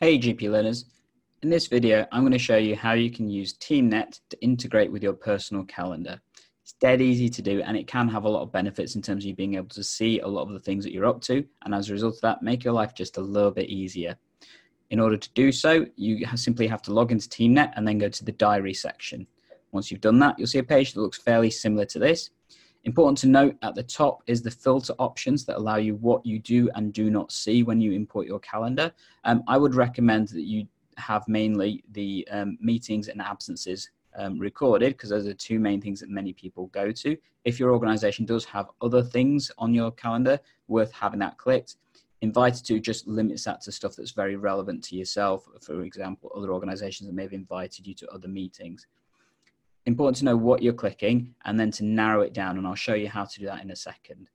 Hey GP learners, in this video I'm going to show you how you can use TeamNet to integrate with your personal calendar. It's dead easy to do and it can have a lot of benefits in terms of you being able to see a lot of the things that you're up to and as a result of that make your life just a little bit easier. In order to do so, you simply have to log into TeamNet and then go to the diary section. Once you've done that, you'll see a page that looks fairly similar to this. Important to note at the top is the filter options that allow you what you do and do not see when you import your calendar. Um, I would recommend that you have mainly the um, meetings and absences um, recorded because those are two main things that many people go to. If your organization does have other things on your calendar worth having that clicked, invited to just limits that to stuff that's very relevant to yourself. For example, other organizations that may have invited you to other meetings important to know what you're clicking and then to narrow it down. And I'll show you how to do that in a second.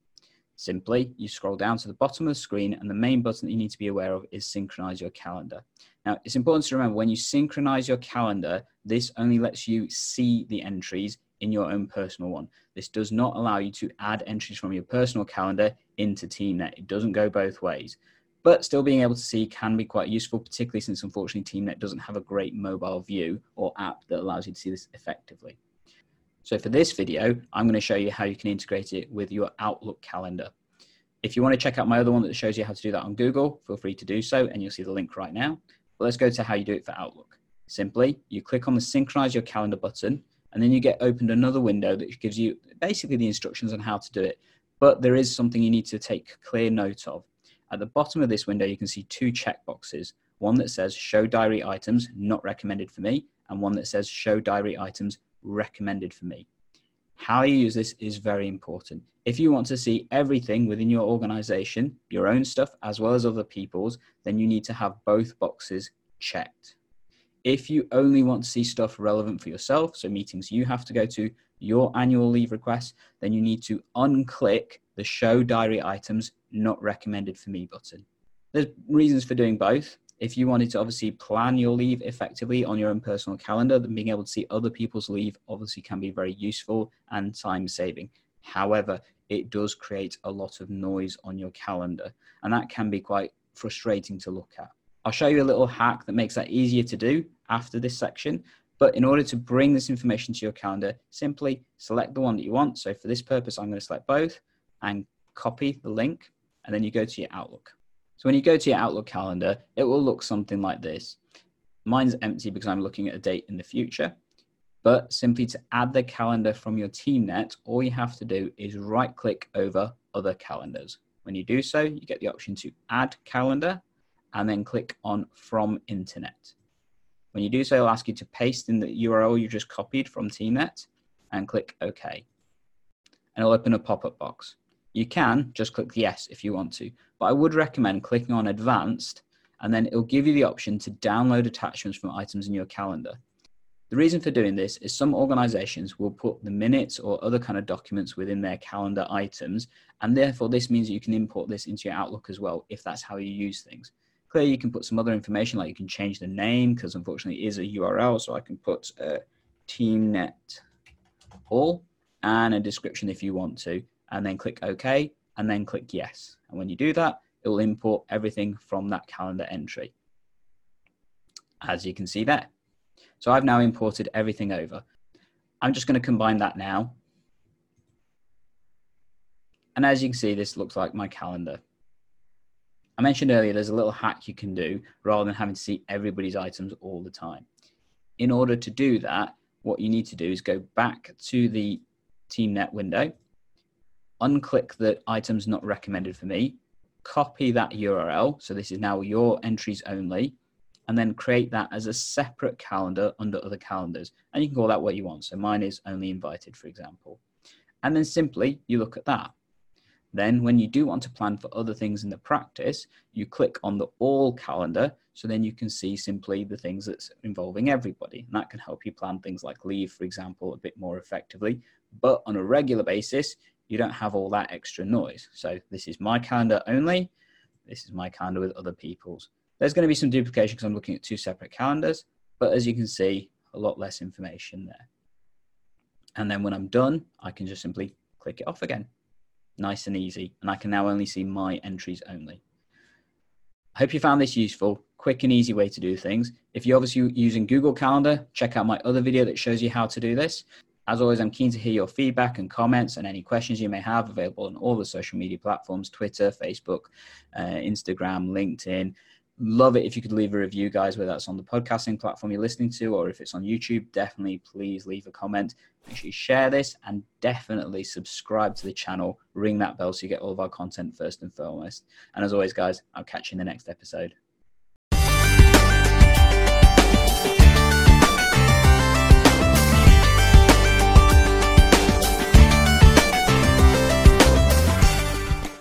Simply, you scroll down to the bottom of the screen and the main button that you need to be aware of is synchronize your calendar. Now, it's important to remember when you synchronize your calendar, this only lets you see the entries in your own personal one. This does not allow you to add entries from your personal calendar into TeamNet. It doesn't go both ways but still being able to see can be quite useful, particularly since unfortunately TeamNet doesn't have a great mobile view or app that allows you to see this effectively. So for this video, I'm going to show you how you can integrate it with your Outlook calendar. If you want to check out my other one that shows you how to do that on Google, feel free to do so, and you'll see the link right now. But let's go to how you do it for Outlook. Simply, you click on the Synchronize Your Calendar button, and then you get opened another window that gives you basically the instructions on how to do it. But there is something you need to take clear note of. At the bottom of this window, you can see two checkboxes. One that says show diary items, not recommended for me, and one that says show diary items, recommended for me. How you use this is very important. If you want to see everything within your organization, your own stuff as well as other people's, then you need to have both boxes checked. If you only want to see stuff relevant for yourself, so meetings you have to go to, your annual leave requests, then you need to unclick the show diary items not recommended for me button. There's reasons for doing both. If you wanted to obviously plan your leave effectively on your own personal calendar, then being able to see other people's leave obviously can be very useful and time saving. However, it does create a lot of noise on your calendar, and that can be quite frustrating to look at. I'll show you a little hack that makes that easier to do after this section. But in order to bring this information to your calendar, simply select the one that you want. So for this purpose, I'm going to select both and copy the link and then you go to your Outlook. So when you go to your Outlook calendar, it will look something like this. Mine's empty because I'm looking at a date in the future. But simply to add the calendar from your TeamNet, all you have to do is right click over other calendars. When you do so, you get the option to add calendar and then click on from internet. When you do so, it'll ask you to paste in the URL you just copied from TeamNet and click OK. And it'll open a pop-up box. You can just click yes if you want to, but I would recommend clicking on advanced and then it'll give you the option to download attachments from items in your calendar. The reason for doing this is some organizations will put the minutes or other kind of documents within their calendar items, and therefore this means you can import this into your Outlook as well if that's how you use things. Clearly, you can put some other information like you can change the name because unfortunately it is a URL, so I can put uh, TeamNet all and a description if you want to and then click OK and then click yes. And when you do that, it will import everything from that calendar entry. As you can see there. So I've now imported everything over. I'm just going to combine that now. And as you can see, this looks like my calendar. I mentioned earlier, there's a little hack you can do rather than having to see everybody's items all the time. In order to do that, what you need to do is go back to the TeamNet window unclick the items not recommended for me, copy that URL. So this is now your entries only, and then create that as a separate calendar under other calendars. And you can call that what you want. So mine is only invited, for example. And then simply you look at that. Then when you do want to plan for other things in the practice, you click on the all calendar. So then you can see simply the things that's involving everybody. And that can help you plan things like leave, for example, a bit more effectively. But on a regular basis, you don't have all that extra noise. So this is my calendar only. This is my calendar with other people's. There's going to be some duplication because I'm looking at two separate calendars, but as you can see, a lot less information there. And then when I'm done, I can just simply click it off again. Nice and easy. And I can now only see my entries only. I hope you found this useful. quick and easy way to do things. If you're obviously using Google Calendar, check out my other video that shows you how to do this. As always, I'm keen to hear your feedback and comments and any questions you may have available on all the social media platforms Twitter, Facebook, uh, Instagram, LinkedIn. Love it if you could leave a review, guys, whether that's on the podcasting platform you're listening to or if it's on YouTube. Definitely, please leave a comment. Make sure you share this and definitely subscribe to the channel. Ring that bell so you get all of our content first and foremost. And as always, guys, I'll catch you in the next episode.